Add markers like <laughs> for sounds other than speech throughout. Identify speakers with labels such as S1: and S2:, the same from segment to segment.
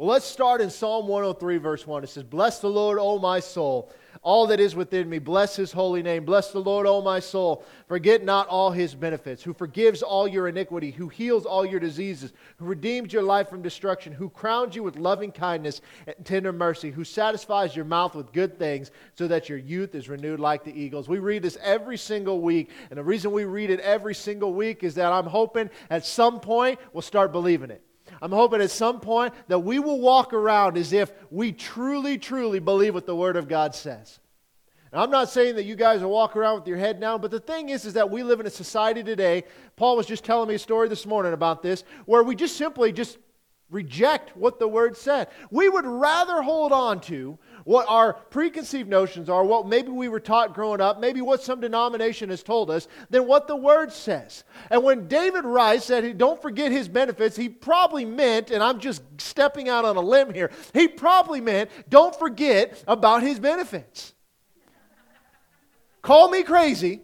S1: Well, let's start in Psalm 103, verse 1. It says, Bless the Lord, O my soul, all that is within me. Bless his holy name. Bless the Lord, O my soul. Forget not all his benefits, who forgives all your iniquity, who heals all your diseases, who redeems your life from destruction, who crowns you with loving kindness and tender mercy, who satisfies your mouth with good things, so that your youth is renewed like the eagles. We read this every single week, and the reason we read it every single week is that I'm hoping at some point we'll start believing it. I'm hoping at some point that we will walk around as if we truly, truly believe what the Word of God says. And I'm not saying that you guys will walk around with your head down, but the thing is, is that we live in a society today. Paul was just telling me a story this morning about this, where we just simply just reject what the Word said. We would rather hold on to what our preconceived notions are, what maybe we were taught growing up, maybe what some denomination has told us, than what the Word says. And when David writes that don't forget his benefits, he probably meant, and I'm just stepping out on a limb here, he probably meant don't forget about his benefits. Call me crazy.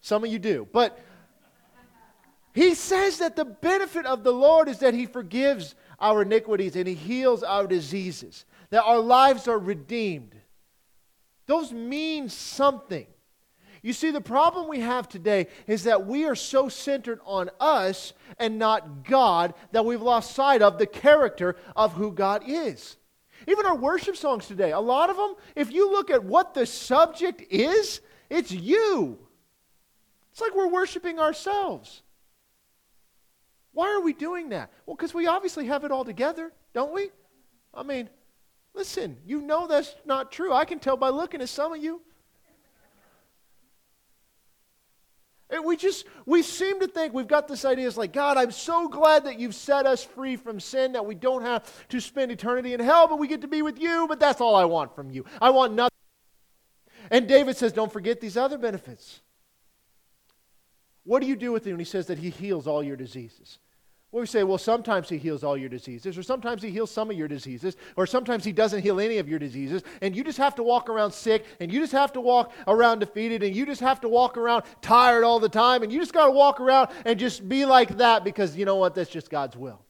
S1: Some of you do. But he says that the benefit of the Lord is that he forgives our iniquities and he heals our diseases that our lives are redeemed. Those mean something. You see, the problem we have today is that we are so centered on us and not God that we've lost sight of the character of who God is. Even our worship songs today, a lot of them, if you look at what the subject is, it's you. It's like we're worshiping ourselves. Why are we doing that? Well, because we obviously have it all together, don't we? I mean, Listen, you know that's not true. I can tell by looking at some of you. And we just, we seem to think we've got this idea. It's like, God, I'm so glad that you've set us free from sin, that we don't have to spend eternity in hell, but we get to be with you, but that's all I want from you. I want nothing. And David says, don't forget these other benefits. What do you do with him when he says that he heals all your diseases? We say, well, sometimes he heals all your diseases, or sometimes he heals some of your diseases, or sometimes he doesn't heal any of your diseases, and you just have to walk around sick, and you just have to walk around defeated, and you just have to walk around tired all the time, and you just got to walk around and just be like that because you know what? That's just God's will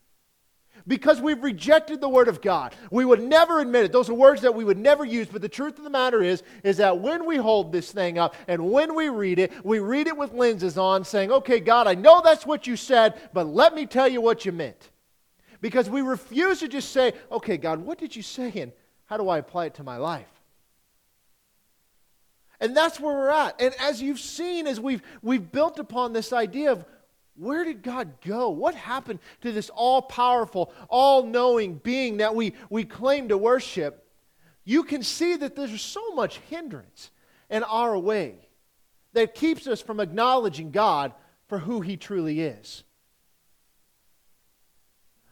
S1: because we've rejected the word of God. We would never admit it. Those are words that we would never use, but the truth of the matter is is that when we hold this thing up and when we read it, we read it with lenses on saying, "Okay, God, I know that's what you said, but let me tell you what you meant." Because we refuse to just say, "Okay, God, what did you say and how do I apply it to my life?" And that's where we're at. And as you've seen, as we've, we've built upon this idea of where did God go? What happened to this all powerful, all knowing being that we, we claim to worship? You can see that there's so much hindrance in our way that keeps us from acknowledging God for who He truly is.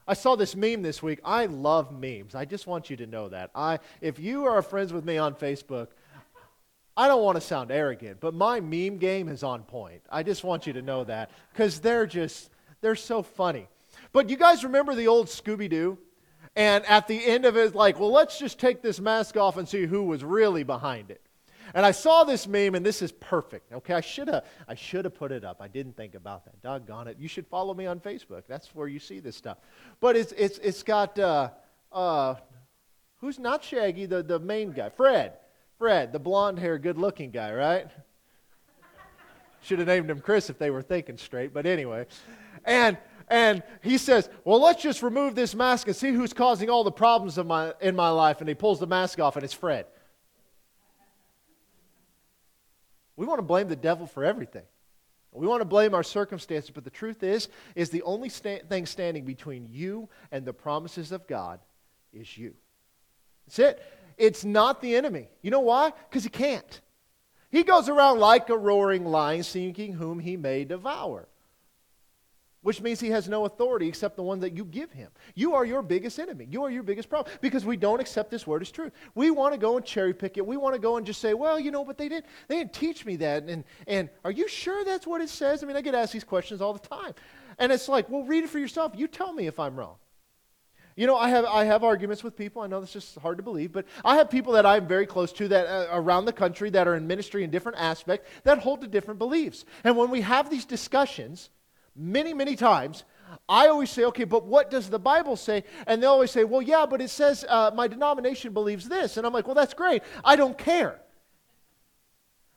S1: I saw this meme this week. I love memes. I just want you to know that. I, if you are friends with me on Facebook, I don't want to sound arrogant, but my meme game is on point. I just want you to know that because they're just, they're so funny. But you guys remember the old Scooby Doo? And at the end of it, like, well, let's just take this mask off and see who was really behind it. And I saw this meme, and this is perfect. Okay, I should have I should have put it up. I didn't think about that. Doggone it! You should follow me on Facebook. That's where you see this stuff. But it's it's it's got uh, uh, who's not Shaggy, the the main guy, Fred. Fred, the blonde hair, good looking guy, right? Should have named him Chris if they were thinking straight, but anyway. And and he says, Well, let's just remove this mask and see who's causing all the problems of my, in my life. And he pulls the mask off, and it's Fred. We want to blame the devil for everything. We want to blame our circumstances, but the truth is, is the only sta- thing standing between you and the promises of God is you. That's it. It's not the enemy. You know why? Because he can't. He goes around like a roaring lion, seeking whom he may devour. Which means he has no authority except the one that you give him. You are your biggest enemy. You are your biggest problem because we don't accept this word as truth. We want to go and cherry pick it. We want to go and just say, well, you know, but they didn't, they didn't teach me that. And, and are you sure that's what it says? I mean, I get asked these questions all the time. And it's like, well, read it for yourself. You tell me if I'm wrong. You know, I have, I have arguments with people. I know this is hard to believe, but I have people that I'm very close to that uh, around the country that are in ministry in different aspects that hold to different beliefs. And when we have these discussions, many, many times, I always say, okay, but what does the Bible say? And they always say, well, yeah, but it says uh, my denomination believes this. And I'm like, well, that's great. I don't care.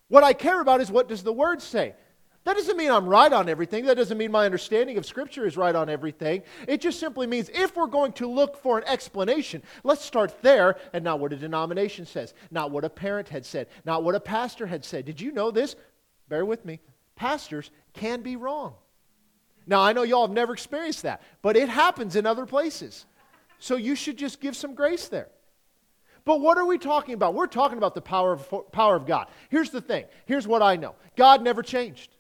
S1: What I care about is what does the Word say? That doesn't mean I'm right on everything. That doesn't mean my understanding of Scripture is right on everything. It just simply means if we're going to look for an explanation, let's start there and not what a denomination says, not what a parent had said, not what a pastor had said. Did you know this? Bear with me. Pastors can be wrong. Now, I know y'all have never experienced that, but it happens in other places. So you should just give some grace there. But what are we talking about? We're talking about the power of, power of God. Here's the thing. Here's what I know God never changed.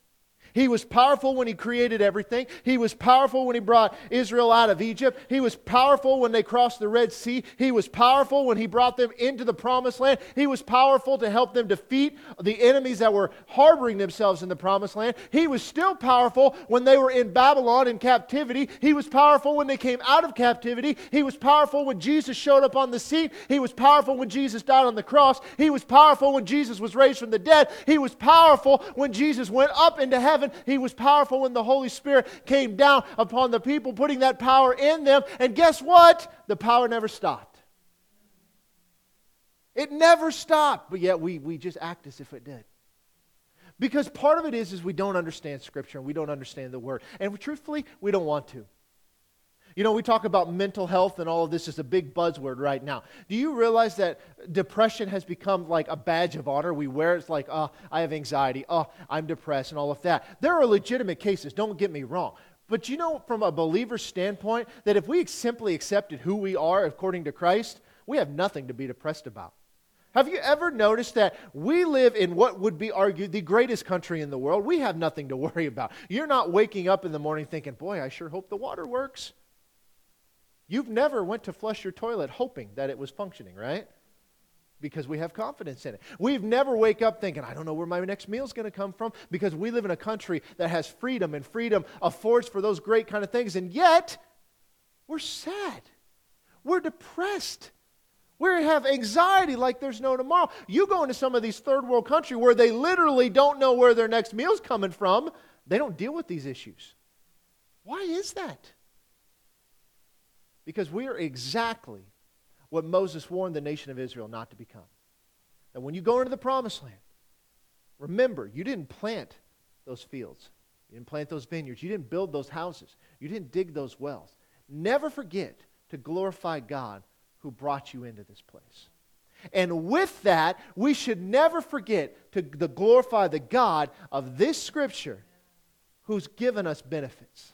S1: He was powerful when he created everything. He was powerful when he brought Israel out of Egypt. He was powerful when they crossed the Red Sea. He was powerful when he brought them into the promised land. He was powerful to help them defeat the enemies that were harboring themselves in the promised land. He was still powerful when they were in Babylon in captivity. He was powerful when they came out of captivity. He was powerful when Jesus showed up on the scene. He was powerful when Jesus died on the cross. He was powerful when Jesus was raised from the dead. He was powerful when Jesus went up into heaven heaven. He was powerful when the Holy Spirit came down upon the people, putting that power in them. And guess what? The power never stopped. It never stopped, but yet we, we just act as if it did. Because part of it is, is we don't understand Scripture and we don't understand the Word. And truthfully, we don't want to. You know, we talk about mental health and all of this is a big buzzword right now. Do you realize that depression has become like a badge of honor? We wear it, it's like, oh, I have anxiety, oh, I'm depressed, and all of that. There are legitimate cases, don't get me wrong. But you know, from a believer's standpoint, that if we simply accepted who we are according to Christ, we have nothing to be depressed about. Have you ever noticed that we live in what would be argued the greatest country in the world? We have nothing to <laughs> worry about. You're not waking up in the morning thinking, boy, I sure hope the water works. You've never went to flush your toilet hoping that it was functioning, right? Because we have confidence in it. We've never wake up thinking, I don't know where my next meal is going to come from because we live in a country that has freedom and freedom affords for those great kind of things. And yet, we're sad. We're depressed. We have anxiety like there's no tomorrow. You go into some of these third world countries where they literally don't know where their next meal's coming from. They don't deal with these issues. Why is that? Because we are exactly what Moses warned the nation of Israel not to become. And when you go into the promised land, remember, you didn't plant those fields. You didn't plant those vineyards. You didn't build those houses. You didn't dig those wells. Never forget to glorify God who brought you into this place. And with that, we should never forget to glorify the God of this scripture who's given us benefits.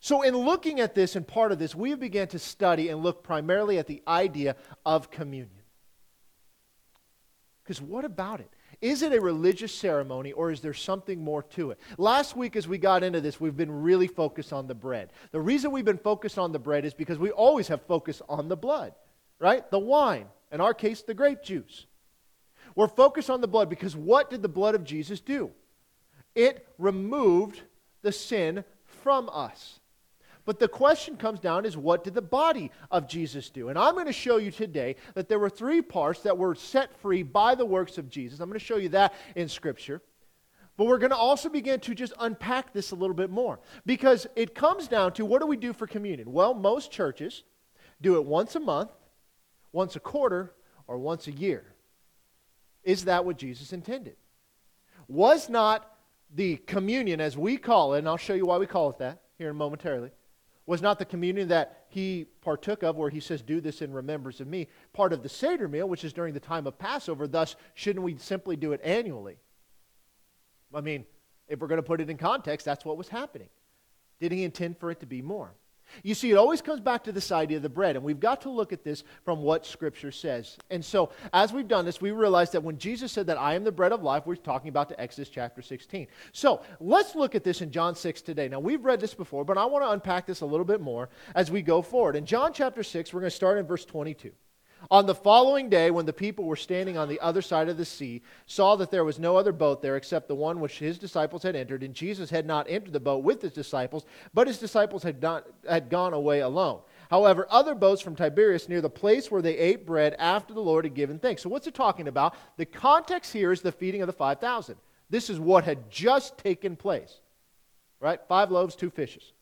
S1: So, in looking at this and part of this, we have began to study and look primarily at the idea of communion. Because what about it? Is it a religious ceremony or is there something more to it? Last week, as we got into this, we've been really focused on the bread. The reason we've been focused on the bread is because we always have focus on the blood, right? The wine, in our case, the grape juice. We're focused on the blood because what did the blood of Jesus do? It removed the sin from us. But the question comes down is what did the body of Jesus do? And I'm going to show you today that there were three parts that were set free by the works of Jesus. I'm going to show you that in Scripture. But we're going to also begin to just unpack this a little bit more because it comes down to what do we do for communion? Well, most churches do it once a month, once a quarter, or once a year. Is that what Jesus intended? Was not the communion, as we call it, and I'll show you why we call it that here momentarily, was not the communion that he partook of, where he says, Do this in remembrance of me, part of the Seder meal, which is during the time of Passover. Thus, shouldn't we simply do it annually? I mean, if we're going to put it in context, that's what was happening. Did he intend for it to be more? You see, it always comes back to this idea of the bread, and we've got to look at this from what Scripture says. And so, as we've done this, we realize that when Jesus said that I am the bread of life, we're talking about to Exodus chapter 16. So, let's look at this in John 6 today. Now, we've read this before, but I want to unpack this a little bit more as we go forward. In John chapter 6, we're going to start in verse 22. On the following day, when the people were standing on the other side of the sea, saw that there was no other boat there except the one which his disciples had entered, and Jesus had not entered the boat with his disciples, but his disciples had, not, had gone away alone. However, other boats from Tiberias near the place where they ate bread after the Lord had given thanks. So, what's it talking about? The context here is the feeding of the 5,000. This is what had just taken place, right? Five loaves, two fishes.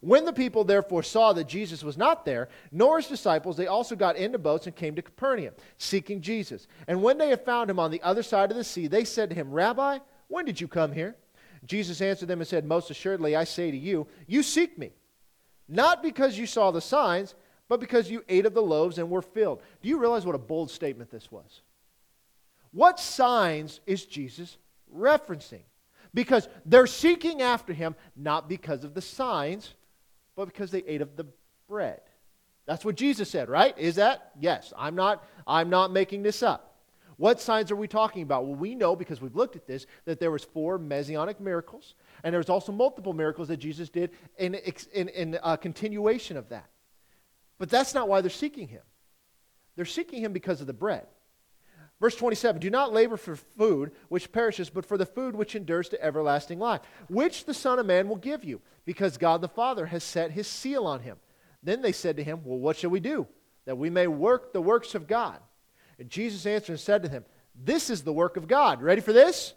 S1: When the people therefore saw that Jesus was not there, nor his disciples, they also got into boats and came to Capernaum, seeking Jesus. And when they had found him on the other side of the sea, they said to him, Rabbi, when did you come here? Jesus answered them and said, Most assuredly, I say to you, you seek me, not because you saw the signs, but because you ate of the loaves and were filled. Do you realize what a bold statement this was? What signs is Jesus referencing? Because they're seeking after him not because of the signs, but because they ate of the bread. That's what Jesus said, right? Is that? Yes. I'm not I'm not making this up. What signs are we talking about? Well, we know because we've looked at this that there was four messianic miracles, and there was also multiple miracles that Jesus did in, in, in a continuation of that. But that's not why they're seeking him. They're seeking him because of the bread. Verse 27 Do not labor for food which perishes, but for the food which endures to everlasting life, which the Son of Man will give you, because God the Father has set his seal on him. Then they said to him, Well, what shall we do? That we may work the works of God. And Jesus answered and said to them, This is the work of God. Ready for this?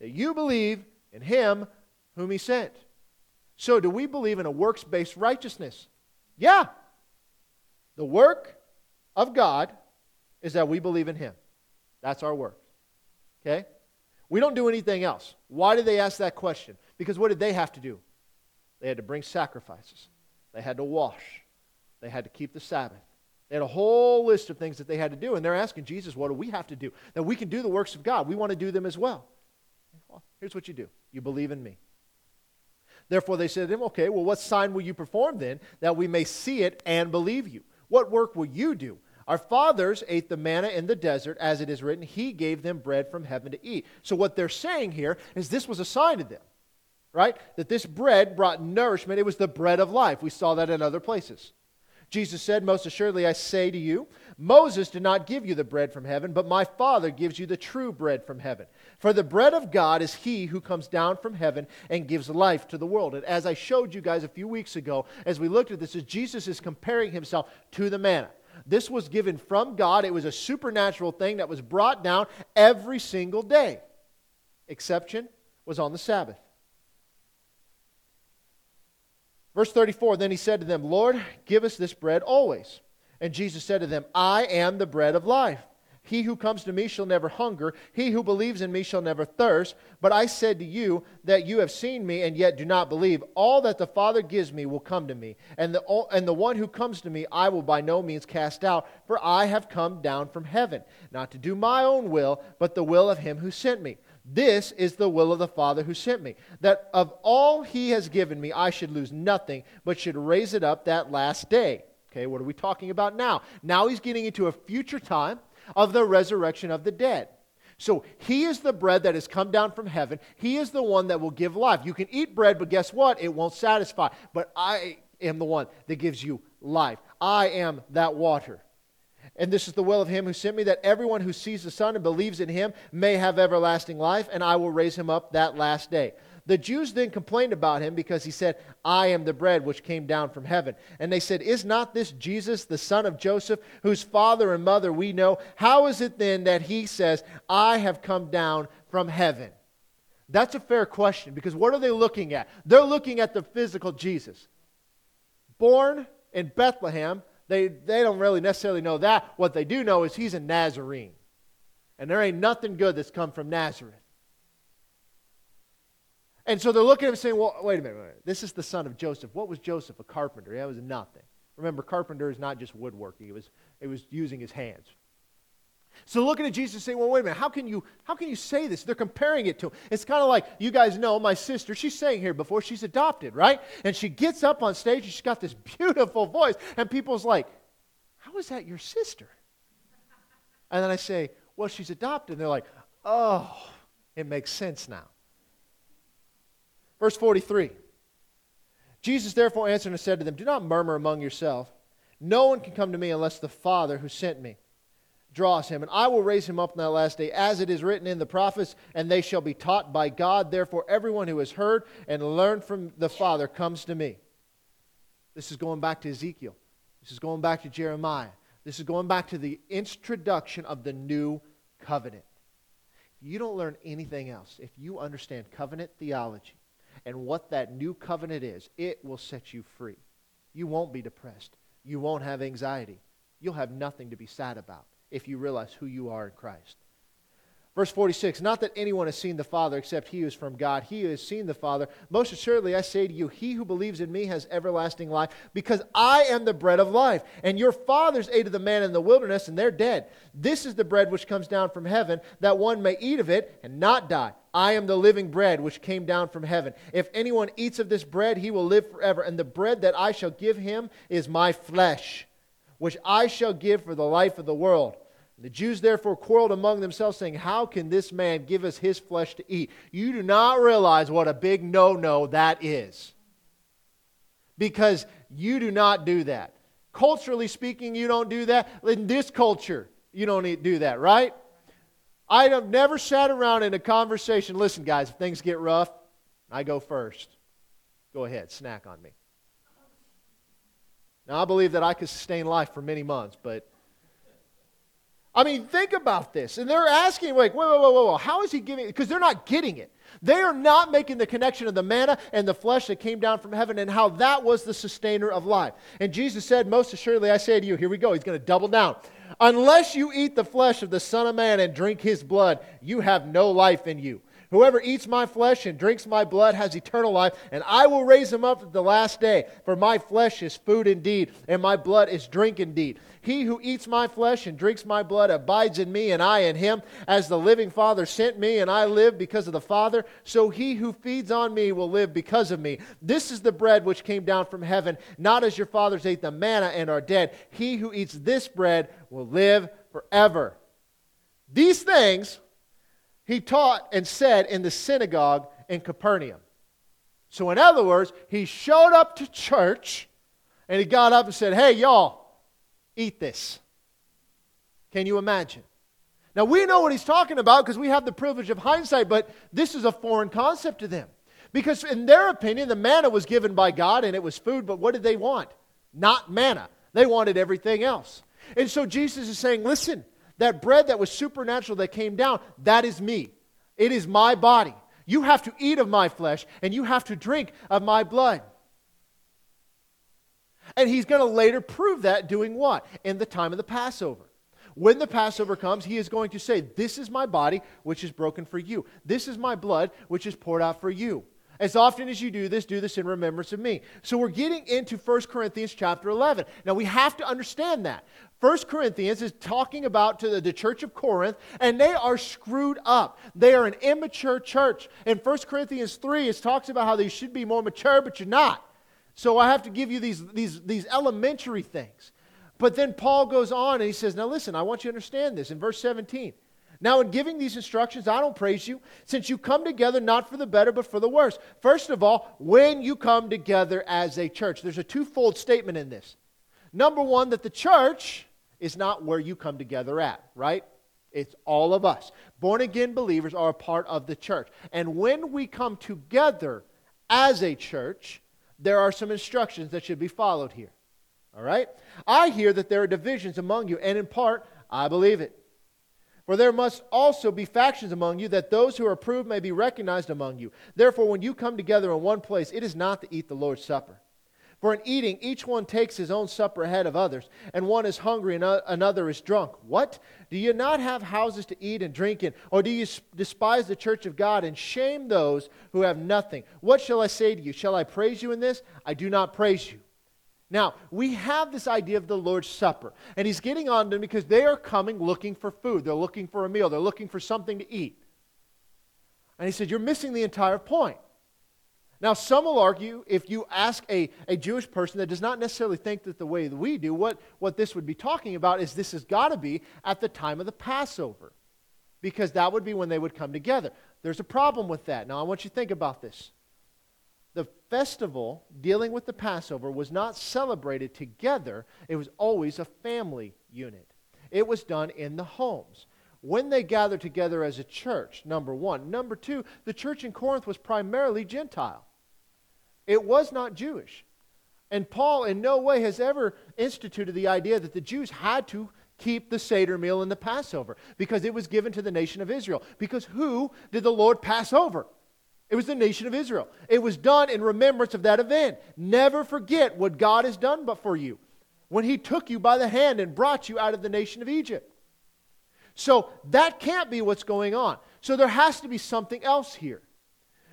S1: That you believe in him whom he sent. So, do we believe in a works based righteousness? Yeah. The work of God is that we believe in him. That's our work. Okay? We don't do anything else. Why did they ask that question? Because what did they have to do? They had to bring sacrifices, they had to wash, they had to keep the Sabbath. They had a whole list of things that they had to do, and they're asking Jesus, What do we have to do? That we can do the works of God. We want to do them as well. well here's what you do you believe in me. Therefore, they said to him, Okay, well, what sign will you perform then that we may see it and believe you? What work will you do? Our fathers ate the manna in the desert, as it is written, He gave them bread from heaven to eat. So, what they're saying here is this was a sign to them, right? That this bread brought nourishment. It was the bread of life. We saw that in other places. Jesus said, Most assuredly, I say to you, Moses did not give you the bread from heaven, but my Father gives you the true bread from heaven. For the bread of God is he who comes down from heaven and gives life to the world. And as I showed you guys a few weeks ago, as we looked at this, is Jesus is comparing himself to the manna. This was given from God. It was a supernatural thing that was brought down every single day. Exception was on the Sabbath. Verse 34 Then he said to them, Lord, give us this bread always. And Jesus said to them, I am the bread of life. He who comes to me shall never hunger. He who believes in me shall never thirst. But I said to you that you have seen me and yet do not believe. All that the Father gives me will come to me. And the, and the one who comes to me I will by no means cast out. For I have come down from heaven, not to do my own will, but the will of him who sent me. This is the will of the Father who sent me, that of all he has given me, I should lose nothing, but should raise it up that last day. Okay, what are we talking about now? Now he's getting into a future time of the resurrection of the dead. So he is the bread that has come down from heaven. He is the one that will give life. You can eat bread, but guess what? It won't satisfy. But I am the one that gives you life. I am that water. And this is the will of him who sent me, that everyone who sees the Son and believes in him may have everlasting life, and I will raise him up that last day. The Jews then complained about him because he said, I am the bread which came down from heaven. And they said, Is not this Jesus, the son of Joseph, whose father and mother we know? How is it then that he says, I have come down from heaven? That's a fair question because what are they looking at? They're looking at the physical Jesus. Born in Bethlehem, they, they don't really necessarily know that. What they do know is he's a Nazarene. And there ain't nothing good that's come from Nazareth. And so they're looking at him saying, well, wait a minute, wait a minute. This is the son of Joseph. What was Joseph? A carpenter. That was nothing. Remember, carpenter is not just woodworking, it was, it was using his hands. So looking at Jesus and saying, well, wait a minute, how can you how can you say this? They're comparing it to him. It's kind of like you guys know my sister, she's saying here before she's adopted, right? And she gets up on stage and she's got this <laughs> beautiful voice, and people's like, How is that your sister? And then I say, Well, she's adopted. And they're like, Oh, it makes sense now. Verse 43 Jesus therefore answered and said to them, Do not murmur among yourselves. No one can come to me unless the Father who sent me draws him. And I will raise him up in that last day, as it is written in the prophets, and they shall be taught by God. Therefore, everyone who has heard and learned from the Father comes to me. This is going back to Ezekiel. This is going back to Jeremiah. This is going back to the introduction of the new covenant. If you don't learn anything else, if you understand covenant theology, and what that new covenant is, it will set you free. You won't be depressed. You won't have anxiety. You'll have nothing to be sad about if you realize who you are in Christ. Verse 46 Not that anyone has seen the Father except he who is from God. He who has seen the Father. Most assuredly, I say to you, he who believes in me has everlasting life, because I am the bread of life. And your fathers ate of the manna in the wilderness, and they're dead. This is the bread which comes down from heaven, that one may eat of it and not die. I am the living bread which came down from heaven. If anyone eats of this bread, he will live forever. And the bread that I shall give him is my flesh, which I shall give for the life of the world. The Jews therefore quarreled among themselves, saying, How can this man give us his flesh to eat? You do not realize what a big no no that is. Because you do not do that. Culturally speaking, you don't do that. In this culture, you don't do that, right? I have never sat around in a conversation. Listen, guys, if things get rough, I go first. Go ahead, snack on me. Now, I believe that I could sustain life for many months, but I mean, think about this. And they're asking, like, whoa, whoa, whoa, whoa, how is he giving it? Because they're not getting it. They are not making the connection of the manna and the flesh that came down from heaven and how that was the sustainer of life. And Jesus said, Most assuredly, I say to you, here we go, he's going to double down. Unless you eat the flesh of the Son of Man and drink his blood, you have no life in you. Whoever eats my flesh and drinks my blood has eternal life, and I will raise him up at the last day. For my flesh is food indeed, and my blood is drink indeed. He who eats my flesh and drinks my blood abides in me, and I in him. As the living Father sent me, and I live because of the Father, so he who feeds on me will live because of me. This is the bread which came down from heaven, not as your fathers ate the manna and are dead. He who eats this bread will live forever. These things he taught and said in the synagogue in Capernaum. So, in other words, he showed up to church and he got up and said, Hey, y'all, eat this. Can you imagine? Now, we know what he's talking about because we have the privilege of hindsight, but this is a foreign concept to them. Because, in their opinion, the manna was given by God and it was food, but what did they want? Not manna. They wanted everything else. And so Jesus is saying, Listen, that bread that was supernatural that came down, that is me. It is my body. You have to eat of my flesh and you have to drink of my blood. And he's going to later prove that doing what? In the time of the Passover. When the Passover comes, he is going to say, This is my body, which is broken for you. This is my blood, which is poured out for you. As often as you do this, do this in remembrance of me. So we're getting into 1 Corinthians chapter 11. Now we have to understand that. 1 Corinthians is talking about to the, the, church of Corinth, and they are screwed up. They are an immature church. In 1 Corinthians 3, it talks about how they should be more mature, but you're not. So I have to give you these, these, these elementary things. But then Paul goes on and he says, Now listen, I want you to understand this in verse 17. Now, in giving these instructions, I don't praise you, since you come together not for the better, but for the worse. First of all, when you come together as a church, there's a twofold statement in this. Number one, that the church is not where you come together at, right? It's all of us. Born again believers are a part of the church. And when we come together as a church, there are some instructions that should be followed here. All right? I hear that there are divisions among you, and in part, I believe it. For there must also be factions among you, that those who are approved may be recognized among you. Therefore, when you come together in one place, it is not to eat the Lord's Supper. For in eating, each one takes his own supper ahead of others, and one is hungry and another is drunk. What? Do you not have houses to eat and drink in? Or do you despise the church of God and shame those who have nothing? What shall I say to you? Shall I praise you in this? I do not praise you. Now, we have this idea of the Lord's Supper, and he's getting on them because they are coming looking for food. They're looking for a meal, they're looking for something to eat. And he said, You're missing the entire point. Now, some will argue if you ask a, a Jewish person that does not necessarily think that the way that we do, what, what this would be talking about is this has got to be at the time of the Passover, because that would be when they would come together. There's a problem with that. Now, I want you to think about this the festival dealing with the Passover was not celebrated together, it was always a family unit. It was done in the homes. When they gathered together as a church, number one. Number two, the church in Corinth was primarily Gentile, it was not Jewish. And Paul, in no way, has ever instituted the idea that the Jews had to keep the Seder meal and the Passover because it was given to the nation of Israel. Because who did the Lord pass over? It was the nation of Israel. It was done in remembrance of that event. Never forget what God has done but for you when he took you by the hand and brought you out of the nation of Egypt. So that can't be what's going on. So there has to be something else here.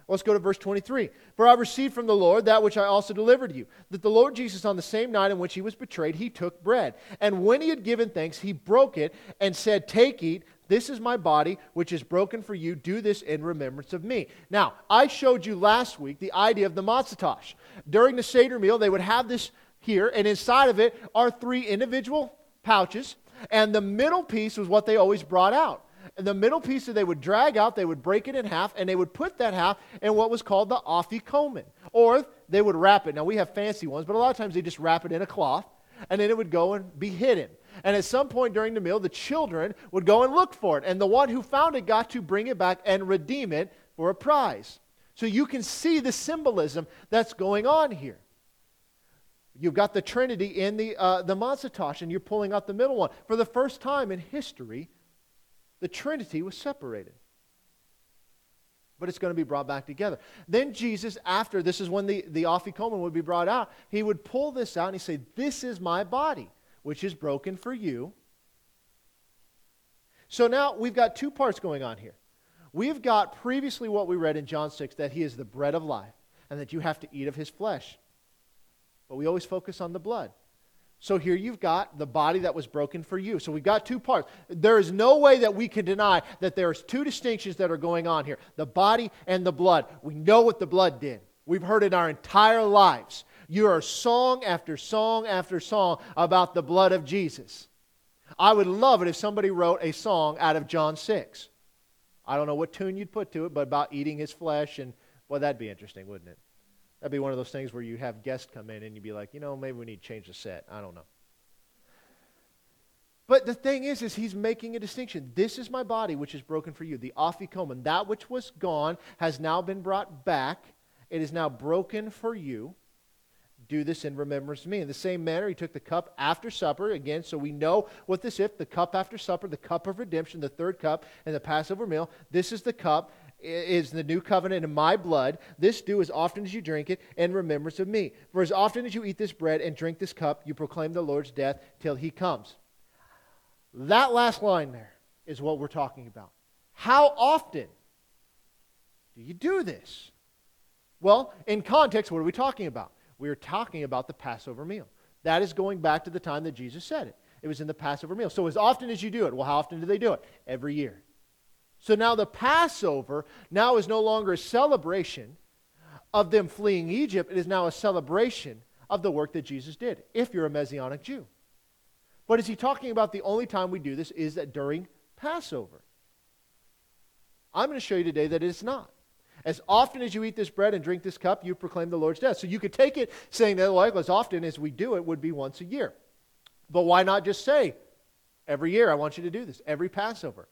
S1: Let's go to verse 23. For I received from the Lord that which I also delivered to you, that the Lord Jesus, on the same night in which he was betrayed, he took bread. And when he had given thanks, he broke it and said, Take, eat. This is my body, which is broken for you. Do this in remembrance of me. Now, I showed you last week the idea of the matzah During the Seder meal, they would have this here, and inside of it are three individual pouches, and the middle piece was what they always brought out. And the middle piece that they would drag out, they would break it in half, and they would put that half in what was called the afikomen. Or they would wrap it. Now, we have fancy ones, but a lot of times they just wrap it in a cloth, and then it would go and be hidden. And at some point during the meal, the children would go and look for it. And the one who found it got to bring it back and redeem it for a prize. So you can see the symbolism that's going on here. You've got the Trinity in the, uh, the Matzah and you're pulling out the middle one. For the first time in history, the Trinity was separated. But it's going to be brought back together. Then Jesus, after this is when the, the Afikomen would be brought out, he would pull this out and he'd say, This is my body which is broken for you. So now we've got two parts going on here. We've got previously what we read in John 6 that he is the bread of life and that you have to eat of his flesh. But we always focus on the blood. So here you've got the body that was broken for you. So we've got two parts. There is no way that we can deny that there's two distinctions that are going on here the body and the blood. We know what the blood did. We've heard it our entire lives. You are song after song after song about the blood of Jesus. I would love it if somebody wrote a song out of John 6. I don't know what tune you'd put to it, but about eating his flesh, and well, that'd be interesting, wouldn't it? That'd be one of those things where you have guests come in and you'd be like, you know, maybe we need to change the set. I don't know. But the thing is, is he's making a distinction. This is my body, which is broken for you. The afikomen, that which was gone, has now been brought back. It is now broken for you do this in remembrance of me. In the same manner, he took the cup after supper, again, so we know what this is the cup after supper, the cup of redemption, the third cup, and the Passover meal. This is the cup, is the new covenant in my blood. This do as often as you drink it in remembrance of me. For as often as you eat this bread and drink this cup, you proclaim the Lord's death till he comes. That last line there is what we're talking about. How often do you do this? Well, in context, what are we talking about? We are talking about the Passover meal. That is going back to the time that Jesus said it. It was in the Passover meal. So, as often as you do it, well, how often do they do it? Every year. So now the Passover now is no longer a celebration of them fleeing Egypt. It is now a celebration of the work that Jesus did, if you're a Messianic Jew. But is he talking about the only time we do this is that during Passover? I'm going to show you today that it's not. As often as you eat this bread and drink this cup, you proclaim the Lord's death. So you could take it saying that, like, as often as we do it would be once a year. But why not just say, every year I want you to do this, every Passover?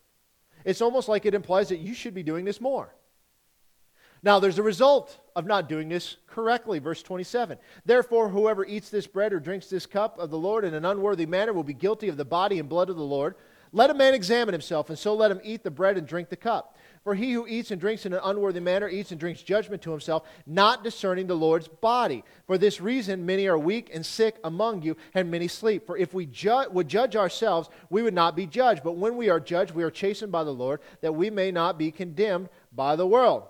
S1: It's almost like it implies that you should be doing this more. Now, there's a result of not doing this correctly. Verse 27. Therefore, whoever eats this bread or drinks this cup of the Lord in an unworthy manner will be guilty of the body and blood of the Lord. Let a man examine himself, and so let him eat the bread and drink the cup. For he who eats and drinks in an unworthy manner eats and drinks judgment to himself, not discerning the Lord's body. For this reason, many are weak and sick among you, and many sleep. For if we ju- would judge ourselves, we would not be judged. But when we are judged, we are chastened by the Lord, that we may not be condemned by the world.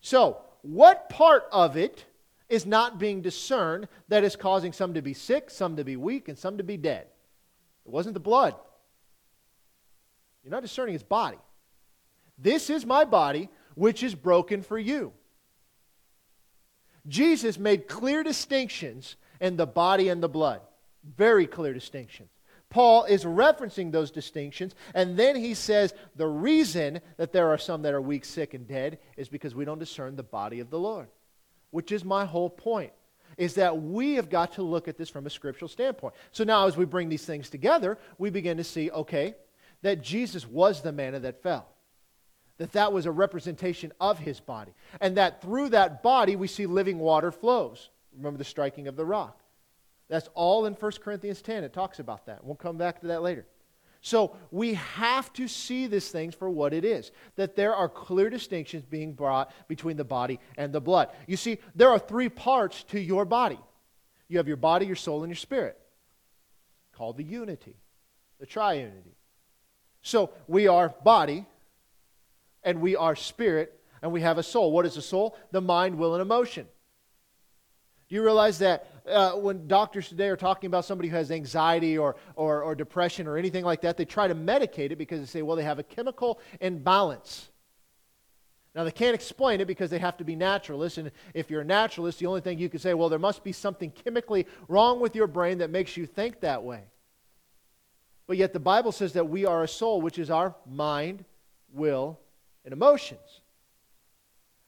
S1: So, what part of it is not being discerned that is causing some to be sick, some to be weak, and some to be dead? It wasn't the blood. You're not discerning his body. This is my body, which is broken for you. Jesus made clear distinctions in the body and the blood. Very clear distinctions. Paul is referencing those distinctions, and then he says the reason that there are some that are weak, sick, and dead is because we don't discern the body of the Lord, which is my whole point. Is that we have got to look at this from a scriptural standpoint. So now, as we bring these things together, we begin to see okay, that Jesus was the manna that fell that that was a representation of his body. And that through that body, we see living water flows. Remember the striking of the rock. That's all in 1 Corinthians 10. It talks about that. We'll come back to that later. So we have to see these things for what it is that there are clear distinctions being brought between the body and the blood. You see, there are three parts to your body you have your body, your soul, and your spirit, called the unity, the triunity. So we are body, and we are spirit, and we have a soul. What is a soul? The mind, will, and emotion. Do you realize that uh, when doctors today are talking about somebody who has anxiety or, or, or depression or anything like that, they try to medicate it because they say, well, they have a chemical imbalance. Now, they can't explain it because they have to be naturalists. And if you're a naturalist, the only thing you can say, well, there must be something chemically wrong with your brain that makes you think that way. But yet, the Bible says that we are a soul, which is our mind, will, and emotions.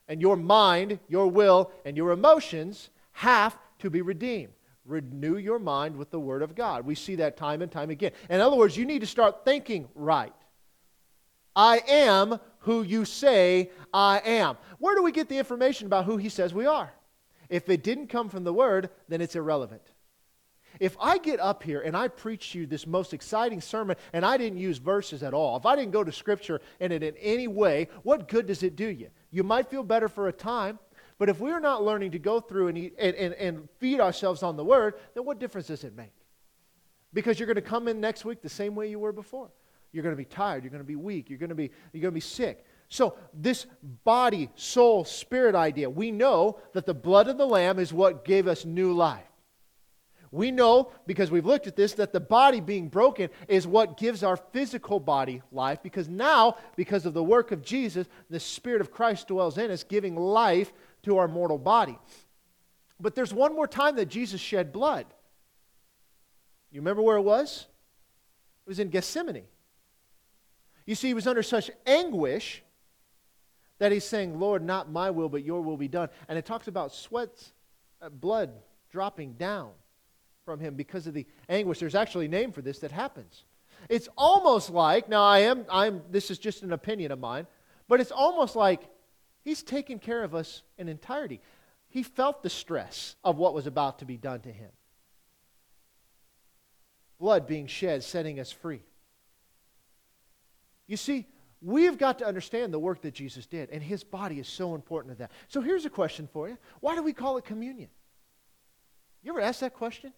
S1: And your mind, your will, and your emotions have to be redeemed. Renew your mind with the Word of God. We see that time and time again. In other words, you need to start thinking right. I am who you say I am. Where do we get the information about who He says we are? If it didn't come from the Word, then it's irrelevant. If I get up here and I preach you this most exciting sermon and I didn't use verses at all, if I didn't go to Scripture in it in any way, what good does it do you? You might feel better for a time, but if we're not learning to go through and, eat, and, and, and feed ourselves on the Word, then what difference does it make? Because you're going to come in next week the same way you were before. You're going to be tired. You're going to be weak. You're going to be, you're going to be sick. So, this body, soul, spirit idea, we know that the blood of the Lamb is what gave us new life. We know, because we've looked at this, that the body being broken is what gives our physical body life, because now, because of the work of Jesus, the Spirit of Christ dwells in us, giving life to our mortal body. But there's one more time that Jesus shed blood. You remember where it was? It was in Gethsemane. You see, he was under such anguish that he's saying, Lord, not my will, but your will be done. And it talks about sweat, uh, blood dropping down from him because of the anguish. There's actually a name for this that happens. It's almost like, now I am, I'm, this is just an opinion of mine, but it's almost like He's taken care of us in entirety. He felt the stress of what was about to be done to him. Blood being shed, setting us free. You see, we've got to understand the work that Jesus did, and his body is so important to that. So here's a question for you Why do we call it communion? You ever ask that question?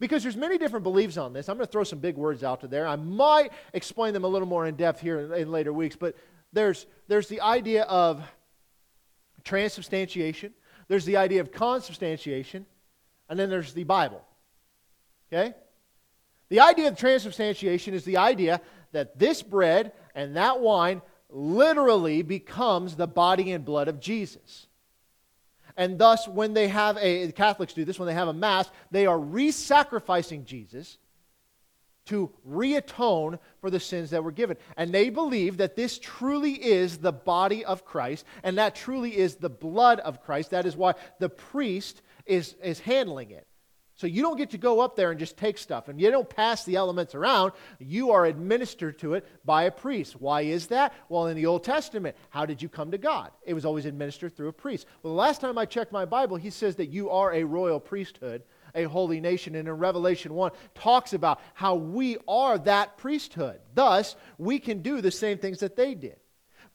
S1: Because there's many different beliefs on this. I'm going to throw some big words out to there. I might explain them a little more in depth here in, later weeks, but there's, there's the idea of transubstantiation, there's the idea of consubstantiation, and then there's the Bible. Okay? The idea of transubstantiation is the idea that this bread and that wine literally becomes the body and blood of Jesus. And thus, when they have a, Catholics do this, when they have a Mass, they are re sacrificing Jesus to reatone for the sins that were given. And they believe that this truly is the body of Christ, and that truly is the blood of Christ. That is why the priest is, is handling it. So you don't get to go up there and just take stuff, and you don't pass the elements around. You are administered to it by a priest. Why is that? Well, in the Old Testament, how did you come to God? It was always administered through a priest. Well, the last time I checked my Bible, he says that you are a royal priesthood a holy nation. And in Revelation 1 talks about how we are that priesthood. Thus, we can do the same things that they did.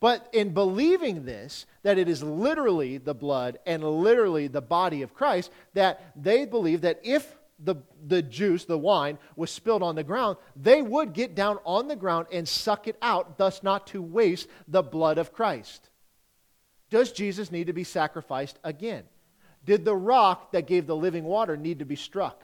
S1: But in believing this, that it is literally the blood and literally the body of Christ, that they believe that if the, the juice, the wine, was spilled on the ground, they would get down on the ground and suck it out, thus not to waste the blood of Christ. Does Jesus need to be sacrificed again? Did the rock that gave the living water need to be struck?